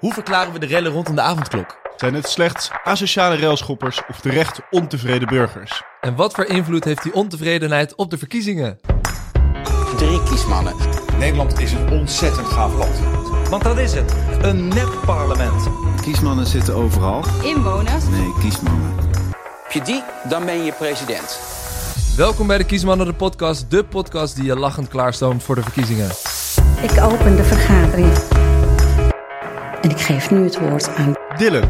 Hoe verklaren we de rellen rondom de avondklok? Zijn het slechts asociale railschoppers of terecht ontevreden burgers? En wat voor invloed heeft die ontevredenheid op de verkiezingen? Drie kiesmannen. Nederland is een ontzettend gaaf land. Want dat is het. Een nep-parlement. Kiesmannen zitten overal. Inwoners? Nee, kiesmannen. Heb je die, dan ben je president. Welkom bij de Kiesmannen, de podcast. De podcast die je lachend klaarstoomt voor de verkiezingen. Ik open de vergadering. En ik geef nu het woord aan Dylan,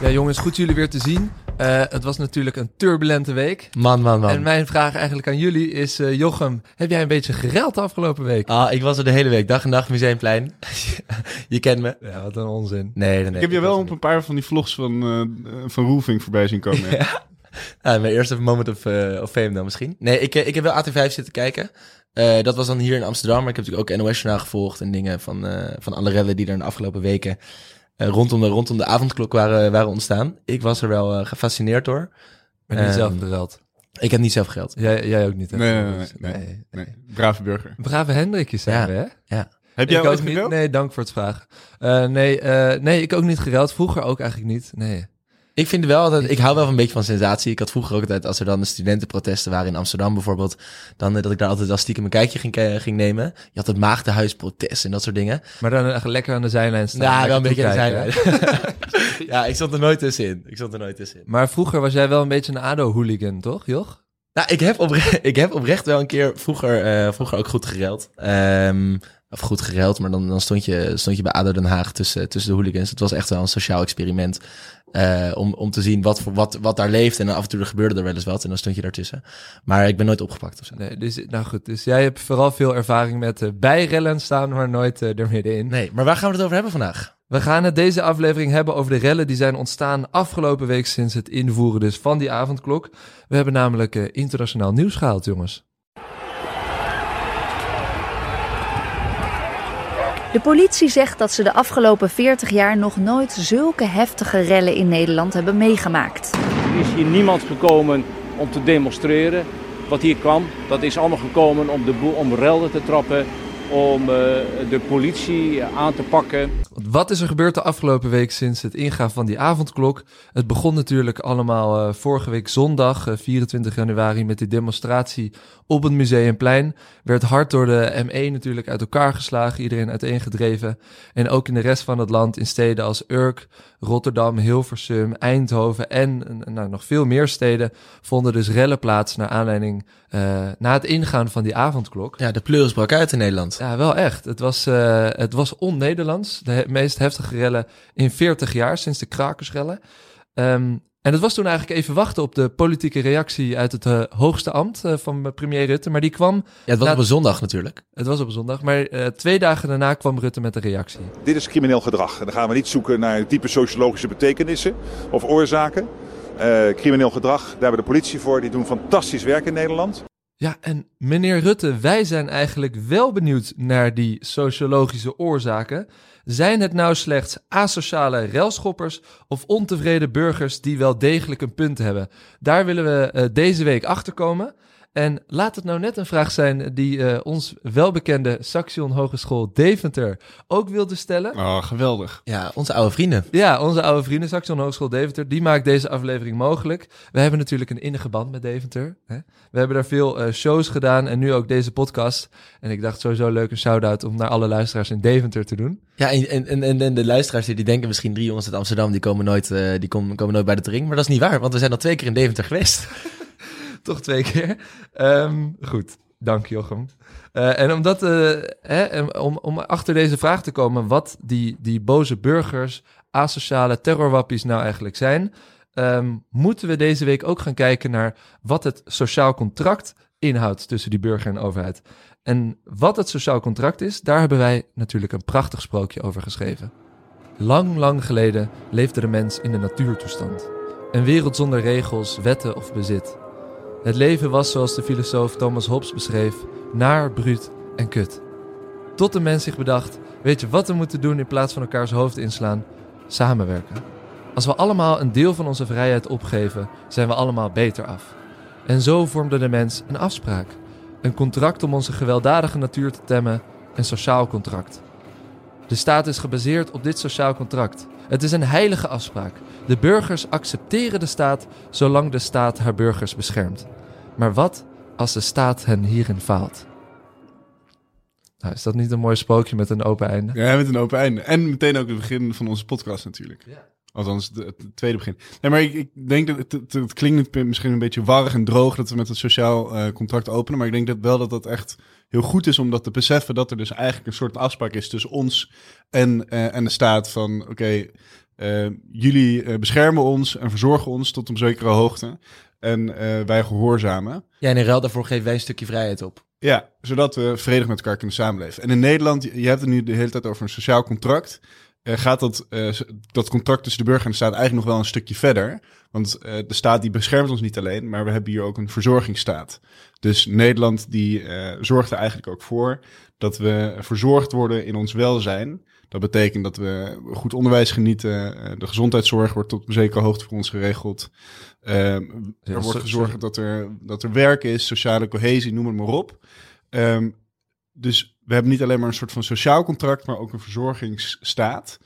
Ja jongens, goed jullie weer te zien. Eh, het was natuurlijk een turbulente week. Man, man, man. En mijn vraag eigenlijk aan jullie is, eh, Jochem, heb jij een beetje gereld de afgelopen week? Ah, ik was er de hele week, dag en nacht, Museumplein. je kent me. Ja, wat een onzin. Nee, nee, nee. ik heb je wel op een paar van die vlogs van, eh van Roofing voorbij zien komen. ja. Ah, mijn eerste moment of, eh, of fame dan misschien. Nee, ik, ik heb wel AT5 zitten kijken. Eh, dat was dan hier in Amsterdam, maar ik heb natuurlijk ook NOS-journaal gevolgd en dingen van, eh, van alle rellen die er in de afgelopen weken eh, rondom, de, rondom de avondklok waren, waren ontstaan. Ik was er wel gefascineerd door. Ben niet Ehm, zelf gereld. Ik heb niet zelf geld. Jij, jij ook niet, hè? Nee, nee, nee, Dus, nee, Nee, brave burger. Brave Hendrikjes zijn Ja. we, hè? Heb jij ik ook niet. Nee, dank voor het vragen. Eh, nee, eh, nee, ik ook niet gereld. Vroeger ook eigenlijk niet. Nee. Ik vind wel dat ik hou wel een beetje van sensatie. Ik had vroeger ook altijd, als er dan de studentenprotesten waren in Amsterdam bijvoorbeeld, dan eh, dat ik daar altijd als stiekem een kijkje ging, eh, ging nemen. Je had het maagdenhuisprotest en dat soort dingen. Maar dan echt lekker aan de zijlijn staan. Ja, wel een beetje aan de zijlijn. ja, ik zat er nooit tussenin. Ik zat er nooit tussenin. Maar vroeger was jij wel een beetje een ADO-hooligan, toch, Joch? Nou, ik heb, oprecht, ik heb oprecht wel een keer vroeger, eh, vroeger ook goed gereld. Ehm, of goed gereld, maar dan, dan stond, je, stond je bij ADO Den Haag tussen, tussen de hooligans. Het was echt wel een sociaal experiment. eh, om, om te zien wat, voor, wat, wat daar leeft. En af en toe er gebeurde er wel eens wat. En dan stond je daartussen. Maar ik ben nooit opgepakt of zo. Nee, dus, nou goed. Dus jij hebt vooral veel ervaring met eh, bijrellen staan, maar nooit er middenin. Nee, maar waar gaan we het over hebben vandaag? We gaan het deze aflevering hebben over de rellen die zijn ontstaan afgelopen week sinds het invoeren dus van die avondklok. We hebben namelijk eh, internationaal nieuws gehaald, jongens. De politie zegt dat ze de afgelopen 40 jaar nog nooit zulke heftige rellen in Nederland hebben meegemaakt. Er is hier niemand gekomen om te demonstreren. Wat hier kwam, dat is allemaal gekomen om, de boel, om relden te trappen, om eh, de politie aan te pakken. Wat is er gebeurd de afgelopen week sinds het ingaan van die avondklok? Het begon natuurlijk allemaal eh, vorige week zondag, eh, 24 januari, met die demonstratie op het Museumplein. Werd hard door de ME natuurlijk uit elkaar geslagen, iedereen uiteengedreven. En ook in de rest van het land, in steden als Urk, Rotterdam, Hilversum, Eindhoven en eh, nou, nog veel meer steden, vonden dus rellen plaats naar aanleiding, eh, na het ingaan van die avondklok. Ja, de pleuris brak uit in Nederland. Ja, wel echt. Het was, eh, het was on-Nederlands. De he- meest heftige rellen in 40 jaar, sinds de krakersrellen. Ehm, en het was toen eigenlijk even wachten op de politieke reactie uit het eh, hoogste ambt eh, van premier Rutte. Maar die kwam, Ja, het was op een zondag natuurlijk. het was op een zondag, maar eh, twee dagen daarna kwam Rutte met een reactie. Dit is crimineel gedrag. En dan gaan we niet zoeken naar diepe sociologische betekenissen of oorzaken. Eh, crimineel gedrag, daar hebben we de politie voor. Die doen fantastisch werk in Nederland. Ja, en meneer Rutte, wij zijn eigenlijk wel benieuwd naar die sociologische oorzaken. Zijn het nou slechts asociale relschoppers of ontevreden burgers die wel degelijk een punt hebben? Daar willen we eh, deze week achterkomen. En laat het nou net een vraag zijn die eh, ons welbekende Saxion Hogeschool Deventer ook wilde stellen. Oh, geweldig. Ja, onze oude vrienden. Ja, onze oude vrienden, Saxion Hogeschool Deventer, die maakt deze aflevering mogelijk. We hebben natuurlijk een innige band met Deventer. Hè? We hebben daar veel eh, shows gedaan en nu ook deze podcast. En ik dacht sowieso leuk een shout-out om naar alle luisteraars in Deventer te doen. Ja, en, en, en, en de luisteraars die denken misschien drie jongens uit Amsterdam, die komen nooit, eh, die komen, komen nooit bij de ring. Maar dat is niet waar, want we zijn al twee keer in Deventer geweest. Toch twee keer. Ehm, goed, dank Jochem. Eh, en omdat, eh, hè, om, om achter deze vraag te komen wat die, die boze burgers, asociale terrorwappies nou eigenlijk zijn, ehm, moeten we deze week ook gaan kijken naar wat het sociaal contract inhoudt tussen die burger en overheid. En wat het sociaal contract is, daar hebben wij natuurlijk een prachtig sprookje over geschreven. Lang, lang geleden leefde de mens in de natuurtoestand. Een wereld zonder regels, wetten of bezit. Het leven was, zoals de filosoof Thomas Hobbes beschreef, naar, bruut en kut. Tot de mens zich bedacht, weet je wat we moeten doen in plaats van elkaars hoofd inslaan? Samenwerken. Als we allemaal een deel van onze vrijheid opgeven, zijn we allemaal beter af. En zo vormde de mens een afspraak. Een contract om onze gewelddadige natuur te temmen, een sociaal contract. De staat is gebaseerd op dit sociaal contract. Het is een heilige afspraak. De burgers accepteren de staat zolang de staat haar burgers beschermt. Maar wat als de staat hen hierin faalt? Nou, is dat niet een mooi sprookje met een open einde? Ja, met een open einde. En meteen ook het begin van onze podcast natuurlijk. Ja. Althans, het tweede begin. Nee, maar ik, ik denk dat het, het, het klinkt misschien een beetje warrig en droog dat we met het sociaal eh, contract openen. Maar ik denk dat wel dat dat echt heel goed is om dat te beseffen dat er dus eigenlijk een soort afspraak is tussen ons en, eh, en de staat van oké, eh, jullie eh, beschermen ons en verzorgen ons tot een zekere hoogte. En wij gehoorzamen. Ja, en in ruil daarvoor geven wij een stukje vrijheid op. Ja, zodat we vredig met elkaar kunnen samenleven. En in Nederland, je je hebt het nu de hele tijd over een sociaal contract. Eh, gaat dat, s- dat contract tussen de burger en de staat eigenlijk nog wel een stukje verder? Want eh, de staat die beschermt ons niet alleen, maar we hebben hier ook een verzorgingsstaat. Dus Nederland die zorgt er eigenlijk ook voor dat we verzorgd worden in ons welzijn. Dat betekent dat we goed onderwijs genieten. de gezondheidszorg wordt tot een zekere hoogte voor ons geregeld. Er wordt gezorgd dat er, dat er werk is, sociale cohesie, noem het maar op. Ehm, dus we hebben niet alleen maar een soort van sociaal contract, maar ook een verzorgingsstaat.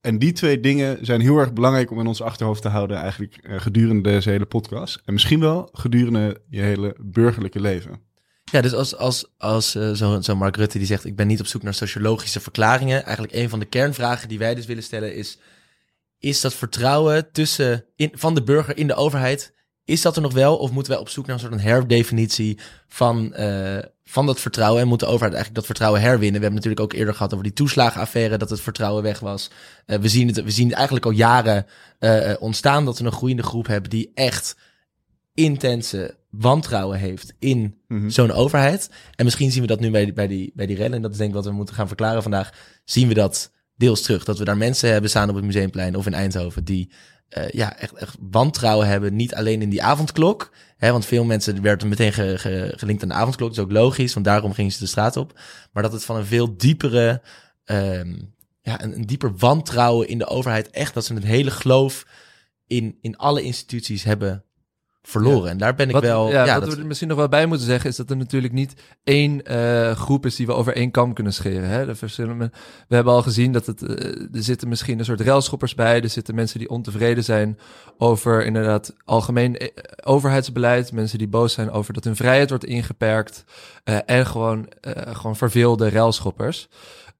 En die twee dingen zijn heel erg belangrijk om in ons achterhoofd te houden, eigenlijk eh, gedurende deze hele podcast. En misschien wel gedurende je hele burgerlijke leven. Ja, dus als, als, als eh, zo'n zo Mark Rutte die zegt... ik ben niet op zoek naar sociologische verklaringen... eigenlijk een van de kernvragen die wij dus willen stellen is... is dat vertrouwen tussen in, van de burger in de overheid... is dat er nog wel of moeten wij op zoek naar een soort herdefinitie... van, eh, van dat vertrouwen en moet de overheid eigenlijk dat vertrouwen herwinnen? We hebben natuurlijk ook eerder gehad over die toeslagenaffaire... dat het vertrouwen weg was. Eh, we, zien het, we zien het eigenlijk al jaren eh, ontstaan... dat we een groeiende groep hebben die echt intense wantrouwen heeft in Mhm. zo'n overheid. En misschien zien we dat nu bij, die- bij, die, bij die rellen. En dat is denk ik wat we moeten gaan verklaren vandaag. Zien we dat deels terug. Dat we daar mensen hebben staan op het Museumplein of in Eindhoven... die eh, ja, echt, echt wantrouwen hebben. Niet alleen in die avondklok. Hè, want veel mensen werden meteen ge- ge- gelinkt aan de avondklok. Dat is ook logisch, want daarom gingen ze de straat op. Maar dat het van een veel diepere... ehm, ja, een, een dieper wantrouwen in de overheid. Echt dat ze een hele geloof in, in alle instituties hebben verloren. En daar ben ik Wat, wel... ja, ja, wat dat- we er misschien nog wel bij moeten zeggen is dat er natuurlijk niet één eh, groep is die we over één kam kunnen scheren. Hè? De verschillende, we hebben al gezien dat het, eh, er zitten misschien een soort railschoppers bij. Er zitten mensen die ontevreden zijn over inderdaad algemeen eh, overheidsbeleid. Mensen die boos zijn over dat hun vrijheid wordt ingeperkt. en gewoon, gewoon verveelde railschoppers.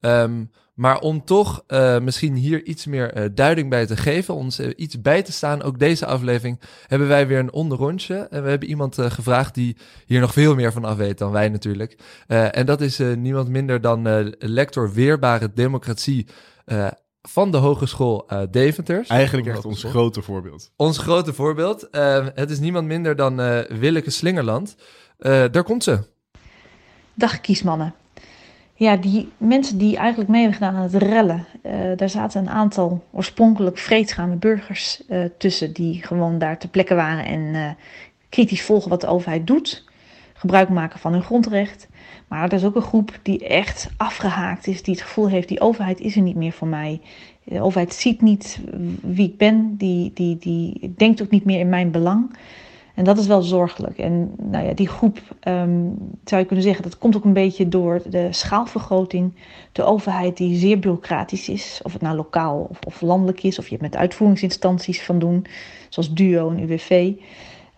Ehm, maar om toch eh, misschien hier iets meer eh, duiding bij te geven, ons eh, iets bij te staan, ook deze aflevering, hebben wij weer een onderrondje. En we hebben iemand gevraagd die hier nog veel meer van af weet dan wij natuurlijk. Eh, en dat is eh, niemand minder dan eh, lector Weerbare Democratie eh, van de Hogeschool eh Deventer. Eigenlijk echt ons grote voorbeeld. Ons grote voorbeeld. Het is niemand minder dan eh Willeke Slingerland. Eh, daar komt ze. Dag kiesmannen. Ja, die mensen die eigenlijk mee hebben gedaan aan het rellen, eh, daar zaten een aantal oorspronkelijk vreedzame burgers eh, tussen die gewoon daar ter plekke waren en eh, kritisch volgen wat de overheid doet, gebruik maken van hun grondrecht. Maar er is ook een groep die echt afgehaakt is, die het gevoel heeft, die overheid is er niet meer voor mij. De overheid ziet niet wie ik ben, die, die, die denkt ook niet meer in mijn belang. En dat is wel zorgelijk. En nou ja, die groep, ehm, zou je kunnen zeggen, dat komt ook een beetje door de schaalvergroting. De overheid die zeer bureaucratisch is, of het nou lokaal of, of landelijk is, of je hebt met uitvoeringsinstanties van doen, zoals DUO en UWV.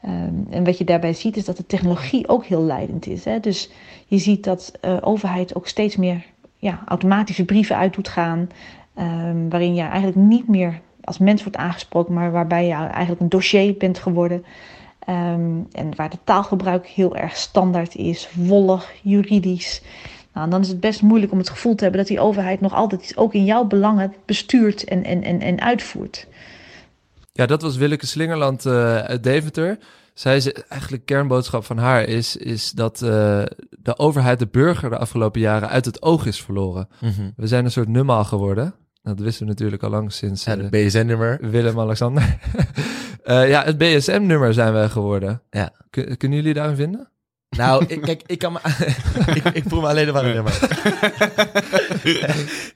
Ehm, en wat je daarbij ziet is dat de technologie ook heel leidend is. Hè? Dus je ziet dat de overheid ook steeds meer ja, automatische brieven uit doet gaan, ehm, waarin je eigenlijk niet meer als mens wordt aangesproken, maar waarbij je eigenlijk een dossier bent geworden. Ehm, en waar de taalgebruik heel erg standaard is, wollig, juridisch. Nou, dan is het best moeilijk om het gevoel te hebben dat die overheid nog altijd iets ook in jouw belangen bestuurt en, en, en, en uitvoert. Ja, dat was Willeke Slingerland eh, uit Deventer. Zij is eigenlijk kernboodschap van haar is, is dat eh, de overheid de burger de afgelopen jaren uit het oog is verloren. Mhm. We zijn een soort nummer geworden. Dat wisten we natuurlijk al lang sinds Ja, eh, het BSN-nummer. Willem-Alexander. Eh, ja, het BSM-nummer zijn wij geworden. Ja. Kun- kunnen jullie daarin vinden? Nou, ik, kijk, ik kan me... ik, ik voel me alleen maar een nummer.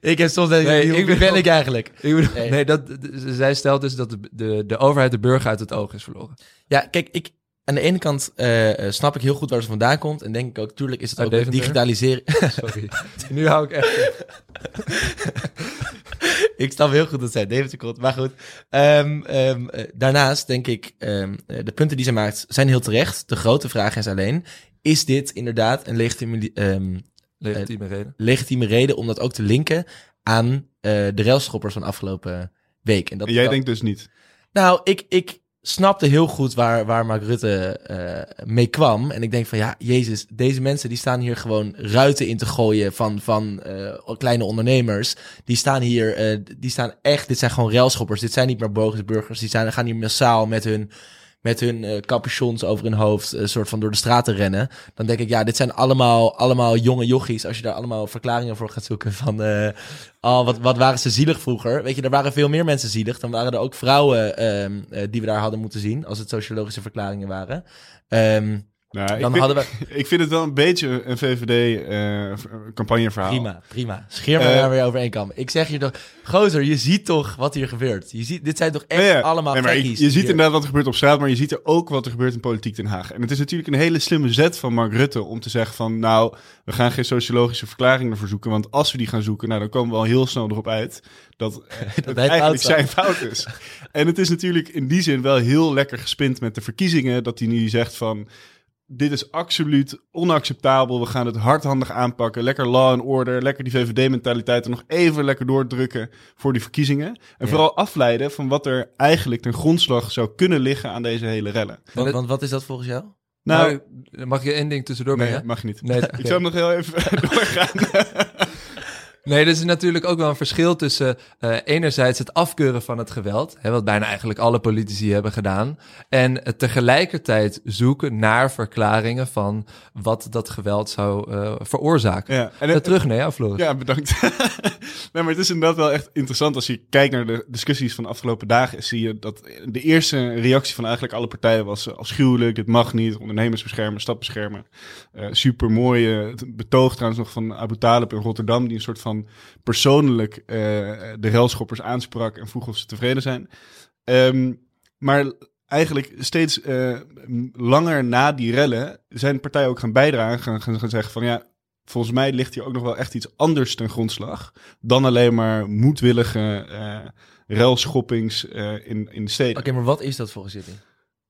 ik heb soms... ik, Nee, wie ik ben ik eigenlijk? Ik bedoel, Nee. nee, dat, zij stelt dus dat de, de, de overheid de burger uit het oog is verloren. Ja, kijk, ik, aan de ene kant eh, eh, snap ik heel goed waar ze vandaan komt. En denk ik ook, tuurlijk is het Uit ook Deventer? digitaliseren. Sorry. nu hou ik echt... ik snap heel goed dat zij Deventer komt. Maar goed. Ehm, ehm, eh, daarnaast denk ik, ehm, eh, de punten die zij maakt zijn heel terecht. De grote vraag is alleen, is dit inderdaad een legitieme, ehm, Legitieme reden. legitieme reden om dat ook te linken aan eh, de railschoppers van afgelopen week? En dat En jij denkt dus niet. Nou, ik, ik snapte heel goed waar, waar Mark Rutte eh, mee kwam. En ik denk van ja, Jezus, deze mensen die staan hier gewoon ruiten in te gooien van, van eh, kleine ondernemers. Die staan hier, eh, die staan echt, dit zijn gewoon railschoppers. Dit zijn niet meer burgers. Die zijn, gaan hier massaal met hun, met hun eh, capuchons over hun hoofd, een soort van door de straten rennen. Dan denk ik, ja, dit zijn allemaal, allemaal jonge jochies. Als je daar allemaal verklaringen voor gaat zoeken van, eh, oh, wat, wat waren ze zielig vroeger. Weet je, er waren veel meer mensen zielig. Dan waren er ook vrouwen ehm, eh, die we daar hadden moeten zien, als het sociologische verklaringen waren. Ehm, Nou, dan ik, vind, hadden we... ik vind het wel een beetje een VVD-campagneverhaal. Prima, prima. Scheer maar Eh, daar weer kam. Ik zeg je toch, gozer, je ziet toch wat hier gebeurt. Je ziet, dit zijn toch echt Ja, ja. allemaal Nee, maar je, ziet hier. inderdaad wat er gebeurt op straat, maar je ziet er ook wat er gebeurt in politiek Den Haag. En het is natuurlijk een hele slimme zet van Mark Rutte om te zeggen van, nou, we gaan geen sociologische verklaring ervoor zoeken, want als we die gaan zoeken, nou, dan komen we al heel snel erop uit dat, eh, het hij eigenlijk fout zijn fout is. en het is natuurlijk in die zin wel heel lekker gespind met de verkiezingen, dat hij nu zegt van, dit is absoluut onacceptabel. We gaan het hardhandig aanpakken. Lekker law and order. Lekker die VVD-mentaliteit er nog even lekker doordrukken voor die verkiezingen. En Ja. vooral afleiden van wat er eigenlijk ten grondslag zou kunnen liggen aan deze hele rellen. Want, want wat is dat volgens jou? Nou, Nou, mag je één ding tussendoor nee, mag niet. Nee, Ik zou nog heel even doorgaan. Nee, er is natuurlijk ook wel een verschil tussen eh, enerzijds het afkeuren van het geweld, hè, wat bijna eigenlijk alle politici hebben gedaan, en het tegelijkertijd zoeken naar verklaringen van wat dat geweld zou eh, veroorzaken. Ja, en Eh, terug naar jou, Floris. Ja, bedankt. nee, maar het is inderdaad wel echt interessant als je kijkt naar de discussies van de afgelopen dagen. Zie je dat de eerste reactie van eigenlijk alle partijen was afschuwelijk. Dit mag niet. Ondernemers beschermen, stad beschermen. Super mooi betoog trouwens nog van Abu Talib in Rotterdam. Die een soort van persoonlijk eh, de relschoppers aansprak en vroeg of ze tevreden zijn. Ehm, maar eigenlijk steeds eh, langer na die rellen zijn partijen ook gaan bijdragen. Gaan, gaan, gaan zeggen van ja, volgens mij ligt hier ook nog wel echt iets anders ten grondslag. Dan alleen maar moedwillige relschoppings eh, in, in de steden. Oké, maar wat is dat volgens jullie?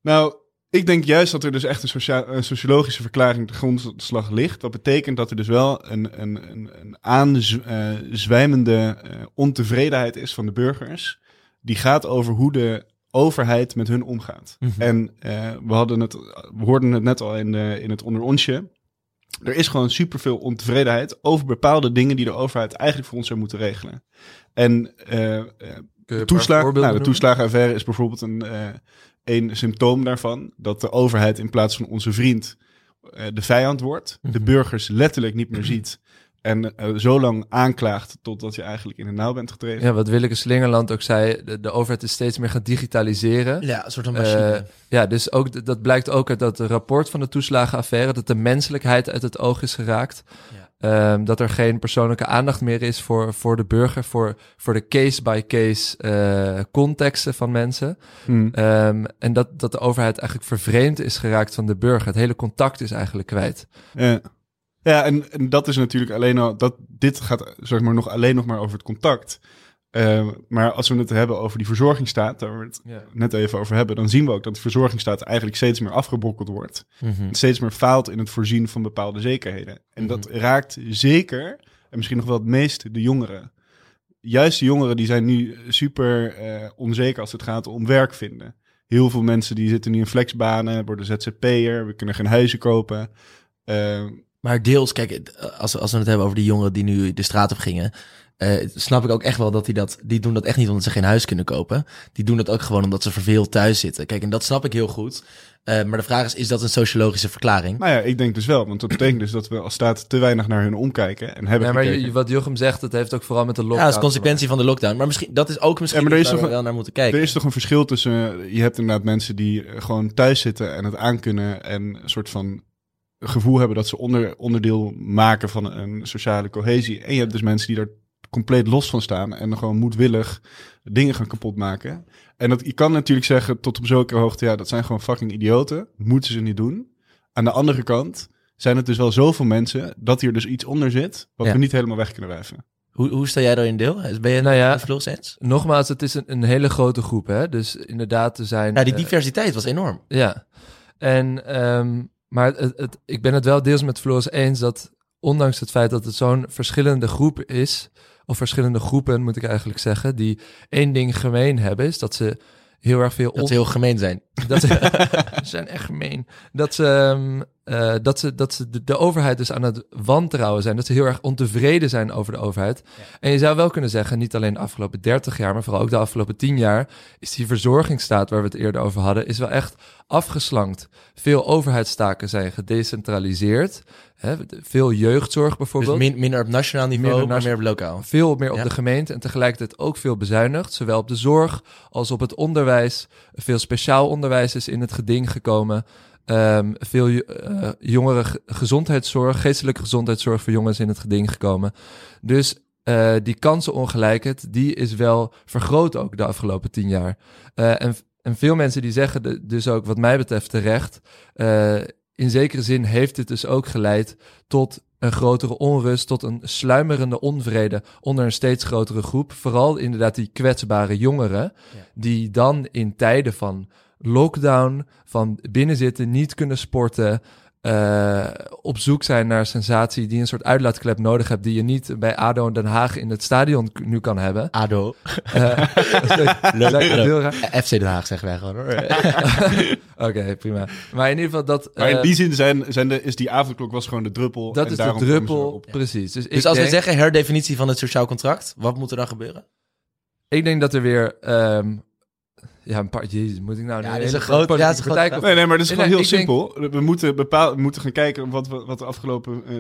Nou, ik denk juist dat er dus echt een, sociologische verklaring ten grondslag ligt. Wat betekent dat er dus wel een, een, een, een aanzwijmende eh, ontevredenheid is van de burgers. Die gaat over hoe de overheid met hun omgaat. Mhm. En eh, we, hadden het, we hoorden het net al in, de, in het onder onsje. Er is gewoon superveel ontevredenheid over bepaalde dingen die de overheid eigenlijk voor ons zou moeten regelen. En eh, eh, paar toeslagen, nou, de toeslagenaffaire is bijvoorbeeld een, eh, een symptoom daarvan. Dat de overheid in plaats van onze vriend eh, de vijand wordt. De Mhm. burgers letterlijk niet meer ziet. En eh, zo lang aanklaagt totdat je eigenlijk in de nauw bent getreden. Ja, wat Willeke Slingerland ook zei, de, de overheid is steeds meer gaan digitaliseren. Ja, een soort van machine. Eh, ja, dus ook, dat blijkt ook uit dat rapport van de toeslagenaffaire, dat de menselijkheid uit het oog is geraakt. Ehm, dat er geen persoonlijke aandacht meer is voor, voor de burger, voor, voor de case-by-case eh, contexten van mensen. Hmm. Ehm, en dat, dat de overheid eigenlijk vervreemd is geraakt van de burger. Het hele contact is eigenlijk kwijt. Ja, ja en, en dat is natuurlijk alleen al. Dat, dit gaat zeg maar, nog alleen nog maar over het contact. Eh, maar als we het hebben over die verzorgingsstaat, daar we het net even over hebben, dan zien we ook dat de verzorgingsstaat eigenlijk steeds meer afgebrokkeld wordt. Mhm. steeds meer faalt in het voorzien van bepaalde zekerheden. En dat raakt zeker, en misschien nog wel het meest, de jongeren. Juist de jongeren die zijn nu super eh, onzeker als het gaat om werk vinden. Heel veel mensen die zitten nu in flexbanen, worden ZZP'er, we kunnen geen huizen kopen. Eh, Maar deels, kijk, als, als we het hebben over die jongeren die nu de straat op gingen, eh, snap ik ook echt wel dat die dat, die doen dat echt niet omdat ze geen huis kunnen kopen. Die doen dat ook gewoon omdat ze verveeld thuis zitten. Kijk, en dat snap ik heel goed. Eh, maar de vraag is, is dat een sociologische verklaring? nou ja, ik denk dus wel, want dat betekent dus dat we als staat te weinig naar hun omkijken en hebben Ja, maar gekeken. wat Jochem zegt, dat heeft ook vooral met de lockdown. Ja, is consequentie van de lockdown. Maar misschien, dat is ook misschien Ja, maar er iets is waar we toch- wel naar moeten kijken. Er is toch een verschil tussen. Je hebt inderdaad mensen die eh, gewoon thuis zitten en het aankunnen. En een soort van gevoel hebben dat ze onder, onderdeel maken van een sociale cohesie. En je hebt dus mensen die daar compleet los van staan en gewoon moedwillig dingen gaan kapot maken. En dat, je kan natuurlijk zeggen tot op zulke hoogte, ja, dat zijn gewoon fucking idioten. Moeten ze niet doen. Aan de andere kant zijn het dus wel zoveel mensen dat hier dus iets onder zit, wat Ja. we niet helemaal weg kunnen wijven. Hoe, hoe sta jij daarin deel? Ben je Nou ja, eens? Nogmaals, het is een, een hele grote groep, hè? Dus inderdaad, er zijn... Ja, die eh, diversiteit was enorm. Ja, en, ehm, maar het, het, ik ben het wel deels met Floris eens dat ondanks het feit dat het zo'n verschillende groep is, of verschillende groepen moet ik eigenlijk zeggen, die één ding gemeen hebben, is dat ze heel erg veel... Dat ze heel gemeen zijn. Dat ze, ze zijn echt gemeen. Dat ze, ehm, eh, dat ze, dat ze de, de overheid dus aan het wantrouwen zijn. Dat ze heel erg ontevreden zijn over de overheid. En je zou wel kunnen zeggen, niet alleen de afgelopen 30 jaar, maar vooral ook de afgelopen 10 jaar, is die verzorgingsstaat waar we het eerder over hadden, is wel echt afgeslankt. Veel overheidstaken zijn gedecentraliseerd. Hè, veel jeugdzorg Dus bijvoorbeeld. min- minder op nationaal niveau, Minder maar meer op lokaal. Veel meer op Ja. de gemeente en tegelijkertijd ook veel bezuinigd. Zowel op de zorg als op het onderwijs. Veel speciaal onderwijs is in het geding gekomen. Ehm, veel uh, jongeren gezondheidszorg, geestelijke gezondheidszorg voor jongens in het geding gekomen. Dus uh, die kansenongelijkheid, die is wel vergroot ook de afgelopen tien jaar. Uh, en, en veel mensen die zeggen de, dus ook, wat mij betreft terecht, in zekere zin heeft dit dus ook geleid tot een grotere onrust, tot een sluimerende onvrede onder een steeds grotere groep. Vooral inderdaad die kwetsbare jongeren, ja. die dan in tijden van lockdown, van binnenzitten, niet kunnen sporten, uh, op zoek zijn naar sensatie, die een soort uitlaatklep nodig hebt, die je niet bij ADO en Den Haag in het stadion nu kan hebben. ADO. Uh, Leuk, raar. FC Den Haag zeggen wij gewoon hoor. Oké, okay, prima. Maar in ieder geval dat... Maar in die zin zijn, zijn de, is die avondklok was gewoon de druppel. Dat en is de daarom druppel, precies. Dus, dus als denk, we zeggen herdefinitie van het sociaal contract, wat moet er dan gebeuren? Ik denk dat er weer... Um, ja, een paar... Jezus, moet ik nou... Ja, dit is hele een politieke ja, het is een partij groot- of- Nee, nee, maar dat is Nee, gewoon heel denk- simpel. We moeten, bepaal, we moeten gaan kijken wat, we, wat de afgelopen eh,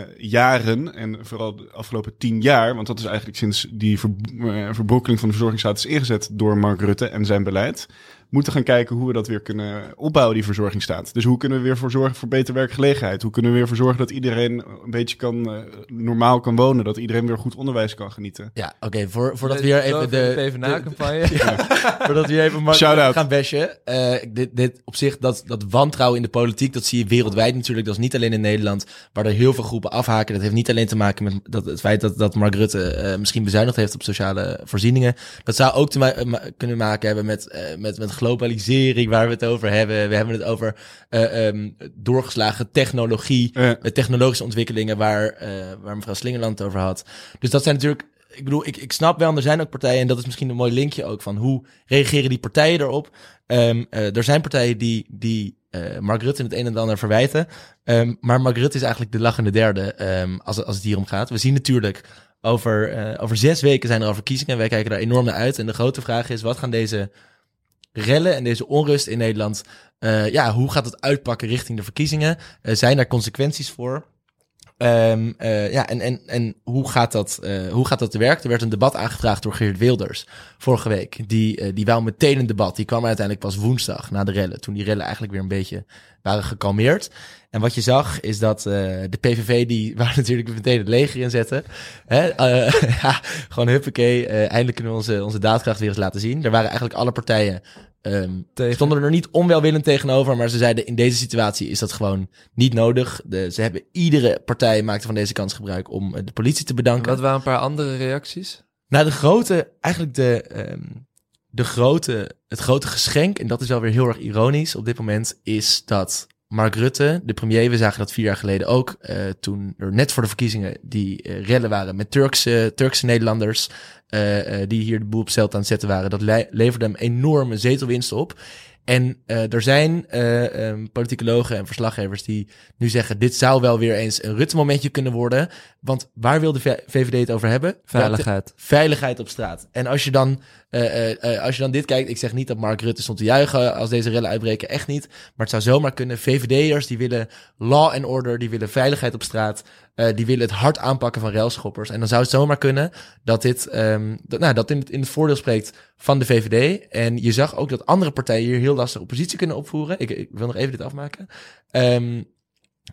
eh, jaren en vooral de afgelopen tien jaar, want dat is eigenlijk sinds die ver, eh, verbrokkeling van de verzorgingsstaat is ingezet door Mark Rutte en zijn beleid, moeten gaan kijken hoe we dat weer kunnen opbouwen, die verzorgingsstaat. Dus hoe kunnen we weer voor zorgen voor betere werkgelegenheid? Hoe kunnen we weer voor zorgen dat iedereen een beetje kan, eh, normaal kan wonen? Dat iedereen weer goed onderwijs kan genieten? Ja, oké, voor, voordat we hier even de... PvdA-campagne. Voordat we hier even Mark gaan bashen. Eh, dit, dit op zich, dat, dat wantrouwen in de politiek, dat zie je wereldwijd natuurlijk. Dat is niet alleen in Nederland, waar er heel veel groepen afhaken. Dat heeft niet alleen te maken met dat, het feit dat, dat Mark Rutte eh, misschien bezuinigd heeft op sociale voorzieningen. Dat zou ook te ma- ma- kunnen maken hebben met, met, met globalisering, waar we het over hebben. We hebben het over eh, ehm, doorgeslagen technologie, Ja. eh, technologische ontwikkelingen waar, eh, waar mevrouw Slingerland het over had. Dus dat zijn natuurlijk ik bedoel, ik, ik snap wel, en er zijn ook partijen, en dat is misschien een mooi linkje ook van hoe reageren die partijen erop. Ehm, eh, er zijn partijen die, die eh, Mark Rutte het een en ander verwijten. Ehm, maar Mark Rutte is eigenlijk de lachende derde als, als het hier om gaat. We zien natuurlijk over, over zes weken zijn er al verkiezingen. Wij kijken daar enorm naar uit. En de grote vraag is, wat gaan deze rellen en deze onrust in Nederland, eh, ja, hoe gaat het uitpakken richting de verkiezingen? Eh, zijn daar consequenties voor? Ehm, eh, ja, en, en, en hoe, gaat dat, eh, hoe gaat dat te werk? Er werd een debat aangevraagd door Geert Wilders vorige week. Die, eh, die wou meteen een debat. Die kwam uiteindelijk pas woensdag na de rellen. Toen die rellen eigenlijk weer een beetje waren gekalmeerd. En wat je zag is dat de PVV, die wou natuurlijk meteen het leger inzetten. Hè? Eh, ja, gewoon huppakee. eindelijk kunnen we onze, onze daadkracht weer eens laten zien. Er waren eigenlijk alle partijen Tegen. stonden er niet onwelwillend tegenover, maar ze zeiden in deze situatie is dat gewoon niet nodig. De, ze hebben iedere partij maakte van deze kans gebruik om eh, de politie te bedanken. Wat waren een paar andere reacties? Nou, de grote, eigenlijk de, ehm, de grote, het grote geschenk, en dat is wel weer heel erg ironisch op dit moment, is dat Mark Rutte, de premier, we zagen dat vier jaar geleden ook, eh, toen er net voor de verkiezingen die eh, rellen waren met Turkse, Turkse Nederlanders, eh, die hier de boel op zeld aan zetten waren. Dat le- leverde hem enorme zetelwinst op. En eh, er zijn ehm, politicologen en verslaggevers die nu zeggen: dit zou wel weer eens een Rutte-momentje kunnen worden. Want waar wil de V- VVD het over hebben? Veiligheid. Veiligheid op straat. En als je dan, eh, als je dan dit kijkt, ik zeg niet dat Mark Rutte stond te juichen als deze rellen uitbreken, echt niet. Maar het zou zomaar kunnen. VVD'ers die willen law and order, die willen veiligheid op straat, die willen het hard aanpakken van railschoppers. En dan zou het zomaar kunnen dat dit, ehm, dat, nou, dat in het, in het voordeel spreekt van de VVD. En je zag ook dat andere partijen hier heel lastig oppositie kunnen opvoeren. Ik, wil nog even dit afmaken. Ehm,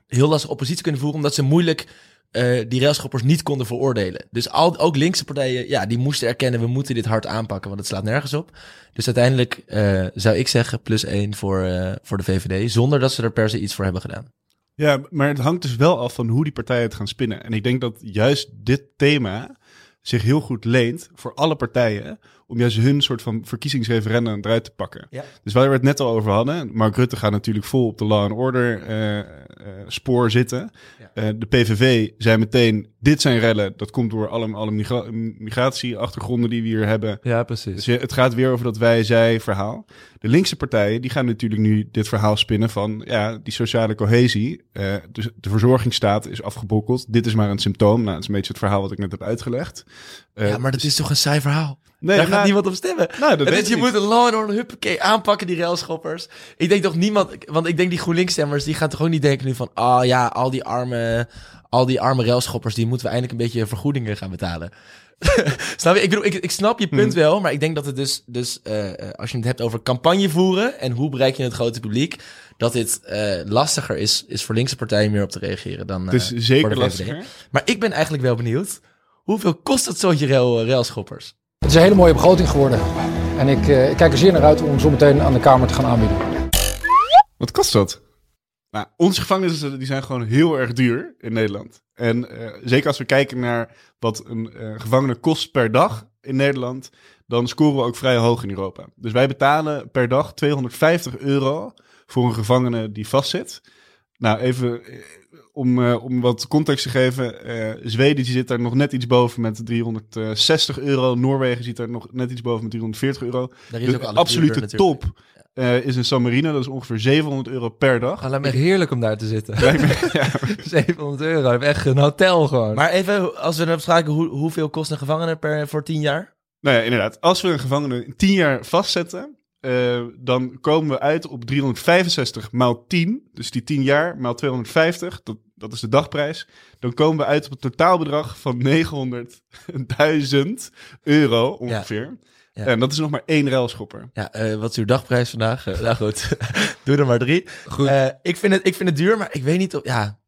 heel lastig oppositie kunnen voeren, omdat ze moeilijk eh, die railschoppers niet konden veroordelen. Dus al, ook linkse partijen, ja, die moesten erkennen, we moeten dit hard aanpakken, want het slaat nergens op. Dus uiteindelijk eh, zou ik zeggen plus één voor, eh, voor de VVD, zonder dat ze er per se iets voor hebben gedaan. Ja, maar het hangt dus wel af van hoe die partijen het gaan spinnen. En ik denk dat juist dit thema zich heel goed leent voor alle partijen om juist hun soort van verkiezingsreferendum eruit te pakken. Ja. Dus waar we het net al over hadden, Mark Rutte gaat natuurlijk vol op de law and order eh, eh, spoor zitten. Eh, de PVV zei meteen, dit zijn rellen, dat komt door alle, alle migra- migratieachtergronden die we hier hebben. Ja, precies. Dus het gaat weer over dat wij-zij verhaal. De linkse partijen die gaan natuurlijk nu dit verhaal spinnen van ja, die sociale cohesie. eh, dus de verzorgingsstaat is afgebokkeld. Dit is maar een symptoom. Nou, dat is een beetje het verhaal wat ik net heb uitgelegd. Eh, ja, maar dat is toch een saai verhaal? Nee, Daar nou- gaat niemand op stemmen. Nou, dat weet je niet. moet een law and order huppakee aanpakken, die railschoppers. Ik denk toch niemand, want ik denk die GroenLinks-stemmers, die gaan toch ook niet denken nu van, ah ja, al die arme, al die arme railschoppers, die moeten we eindelijk een beetje vergoedingen gaan betalen. snap je? Ik, bedoel, ik, ik snap je punt Hmm. wel, maar ik denk dat het dus, dus eh, eh, als je het hebt over campagne voeren en hoe bereik je het grote publiek, dat dit eh, lastiger is, is voor linkse partijen meer op te reageren dan is eh, zeker lastiger. Maar ik ben eigenlijk wel benieuwd, hoeveel kost het zootje rail, railschoppers? Het is een hele mooie begroting geworden. En ik, eh, ik kijk er zeer naar uit om zo meteen aan de Kamer te gaan aanbieden. Wat kost dat? Nou, onze gevangenissen die zijn gewoon heel erg duur in Nederland. En eh, zeker als we kijken naar wat een eh, gevangene kost per dag in Nederland, dan scoren we ook vrij hoog in Europa. Dus wij betalen per dag 250 euro voor een gevangene die vastzit. Nou, even eh, om, eh, om wat context te geven. eh, Zweden die zit daar nog net iets boven met 360 euro. Noorwegen zit daar nog net iets boven met 340 euro. Daar is de ook alles absolute duurder top eh, is in San Marino. Dat is ongeveer 700 euro per dag. Ah, lijkt me heerlijk om daar te zitten. Me- ja. 700 euro, heb echt een hotel gewoon. Maar even, als we dan vragen, hoe, hoeveel kost een gevangene per, voor 10 jaar? Nou ja, inderdaad. Als we een gevangene 10 jaar vastzetten, eh, dan komen we uit op 365 maal 10. Dus die 10 jaar maal 250, dat, dat is de dagprijs. Dan komen we uit op een totaalbedrag van 900.000 euro ongeveer. Ja. En dat is nog maar één railschopper. Ja, eh, wat is uw dagprijs vandaag? Eh, nou goed, doe er maar drie. Goed. Eh, ik, vind het, ik vind het duur, maar ik weet niet of... Ja,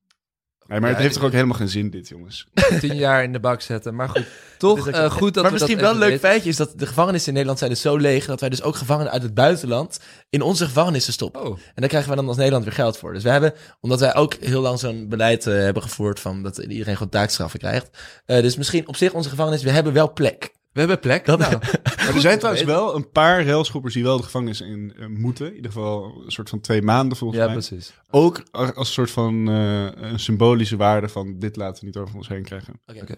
Nee, maar het Ja, heeft ik- toch ook helemaal geen zin, dit, jongens. 10 jaar in de bak zetten. Maar goed, toch eh, goed dat maar we misschien dat wel een leuk weten. feitje is dat de gevangenissen in Nederland zijn dus zo leeg... dat wij dus ook gevangenen uit het buitenland in onze gevangenissen stoppen. Oh. En daar krijgen we dan als Nederland weer geld voor. Dus we hebben, omdat wij ook heel lang zo'n beleid eh, hebben gevoerd... van dat iedereen gewoon taakstraffen krijgt. eh, dus misschien op zich onze gevangenis, we hebben wel plek. We hebben plek. Dat, Nou, Maar er zijn trouwens wel een paar railschoppers die wel de gevangenis in eh, moeten. In ieder geval een soort van twee maanden volgens ja, mij. precies. Ook als een soort van eh, een symbolische waarde van dit laten we niet over ons heen krijgen. Oké.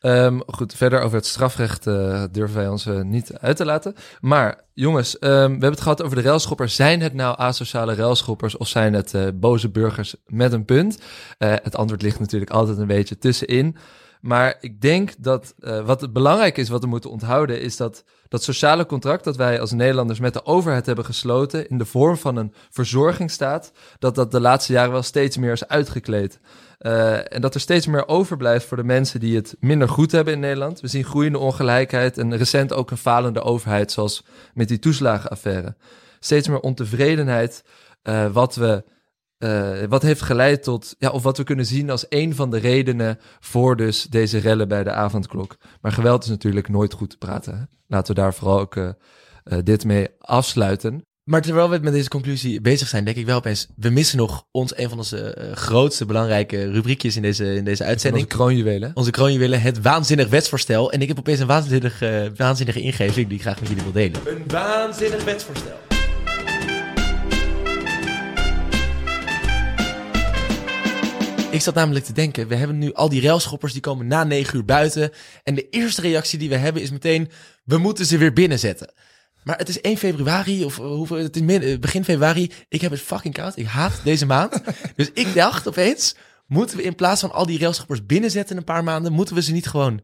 Ehm, goed, verder over het strafrecht eh, durven wij ons niet uit te laten. Maar jongens, ehm, we hebben het gehad over de railschoppers. Zijn het nou asociale railschoppers of zijn het eh, boze burgers met een punt? Eh, het antwoord ligt natuurlijk altijd een beetje tussenin. Maar ik denk dat eh, wat het belangrijk is, wat we moeten onthouden, is dat dat sociale contract dat wij als Nederlanders met de overheid hebben gesloten in de vorm van een verzorgingsstaat, dat dat de laatste jaren wel steeds meer is uitgekleed. Eh, en dat er steeds meer overblijft voor de mensen die het minder goed hebben in Nederland. We zien groeiende ongelijkheid en recent ook een falende overheid, zoals met die toeslagenaffaire. Steeds meer ontevredenheid, eh, wat we eh, wat heeft geleid tot, ja, of wat we kunnen zien als een van de redenen voor dus deze rellen bij de avondklok. Maar geweld is natuurlijk nooit goed te praten. Hè? Laten we daar vooral ook eh, eh, dit mee afsluiten. Maar terwijl we met deze conclusie bezig zijn, denk ik wel opeens... we missen nog ons, een van onze eh, grootste belangrijke rubriekjes in deze, in deze Onze uitzending. kroonjuwelen. Onze kroonjuwelen, het waanzinnig wetsvoorstel. En ik heb opeens een waanzinnig, waanzinnige ingeving die ik graag met jullie wil delen. Een waanzinnig wetsvoorstel. Ik zat namelijk te denken, we hebben nu al die railschoppers die komen na negen uur buiten. En de eerste reactie die we hebben is meteen, we moeten ze weer binnenzetten. Maar het is 1 februari, of eh, hoeveel, het is eh, begin februari. Ik heb het fucking koud. Ik haat deze maand. dus ik dacht opeens, moeten we in plaats van al die railschoppers binnenzetten in een paar maanden, moeten we ze niet gewoon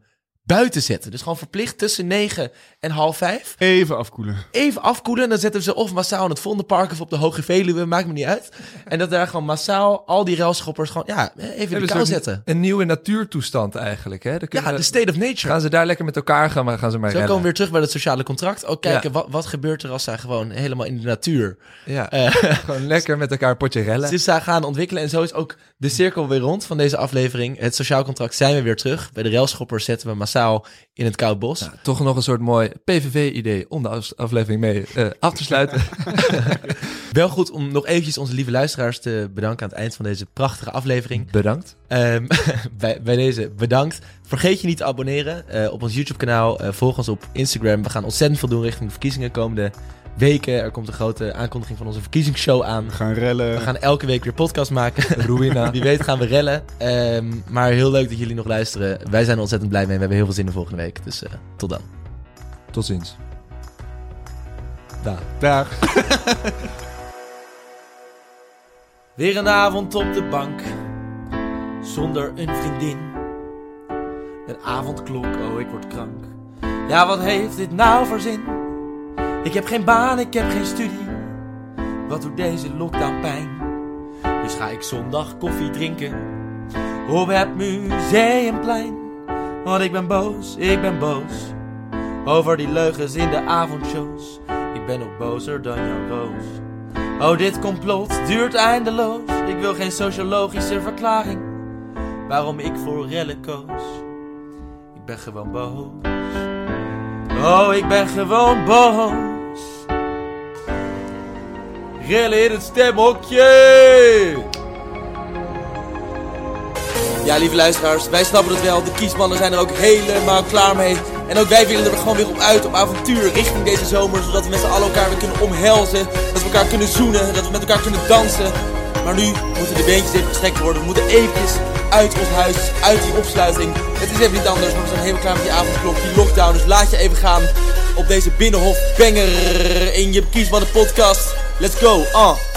buiten zetten. Dus gewoon verplicht tussen 9 en half 5. Even afkoelen. Even afkoelen. En dan zetten we ze of massaal in het Vondelpark of op de Hoge Veluwe. Maakt me niet uit. En dat daar gewoon massaal al die railschoppers gewoon ja, even in de kou zetten. Een nieuwe natuurtoestand eigenlijk. Hè? Dan Ja, de state of nature. Gaan ze daar lekker met elkaar gaan, maar gaan ze maar Zo rennen. komen we weer terug bij het sociale contract. Ook kijken, Ja. wat, wat gebeurt er als zij gewoon helemaal in de natuur... Ja, eh, gewoon lekker met elkaar potje rellen. Dus zij gaan ontwikkelen. En zo is ook de cirkel weer rond van deze aflevering. Het sociaal contract zijn we weer terug. Bij de railschoppers zetten we massaal in het koud bos. Ja, toch nog een soort mooi PVV-idee om de af- aflevering mee eh, af te sluiten. Wel goed om nog eventjes onze lieve luisteraars te bedanken aan het eind van deze prachtige aflevering. Bedankt. Ehm, bij, bij deze bedankt. Vergeet je niet te abonneren eh, op ons YouTube-kanaal. Eh, volg ons op Instagram. We gaan ontzettend veel doen richting de verkiezingen komende weken. Er komt een grote aankondiging van onze verkiezingsshow aan. We gaan rellen. We gaan elke week weer podcast maken. Ruïna. Wie weet gaan we rellen. Ehm, maar heel leuk dat jullie nog luisteren. Wij zijn er ontzettend blij mee. We hebben heel veel zin in volgende week. Dus eh, tot dan. Tot ziens. Daar. Dag. Weer een avond op de bank. Zonder een vriendin. Een avondklok, oh ik word krank. Ja, wat heeft dit nou voor zin? Ik heb geen baan, ik heb geen studie. Wat doet deze lockdown pijn? Dus ga ik zondag koffie drinken. Op het museumplein. Want ik ben boos, ik ben boos. Over die leugens in de avondshows. Ik ben ook bozer dan Jan Roos. Oh, dit complot duurt eindeloos. Ik wil geen sociologische verklaring. Waarom ik voor rellen koos. Ik ben gewoon boos. Oh, ik ben gewoon boos. Rellen in het stemhokje. Ja, lieve luisteraars, wij snappen het wel. De kiesmannen zijn er ook helemaal klaar mee. En ook wij willen er gewoon weer op uit, op avontuur, richting deze zomer. Zodat we met z'n allen elkaar weer kunnen omhelzen. Dat we elkaar kunnen zoenen, dat we met elkaar kunnen dansen. Maar nu moeten de beentjes even gestrekt worden. We moeten eventjes uit ons huis, uit die opsluiting. Het is even niet anders, maar we zijn helemaal klaar met die avondklok, die lockdown. Dus laat je even gaan op deze Binnenhof banger in je Kiesmannen podcast. Let's go, ah.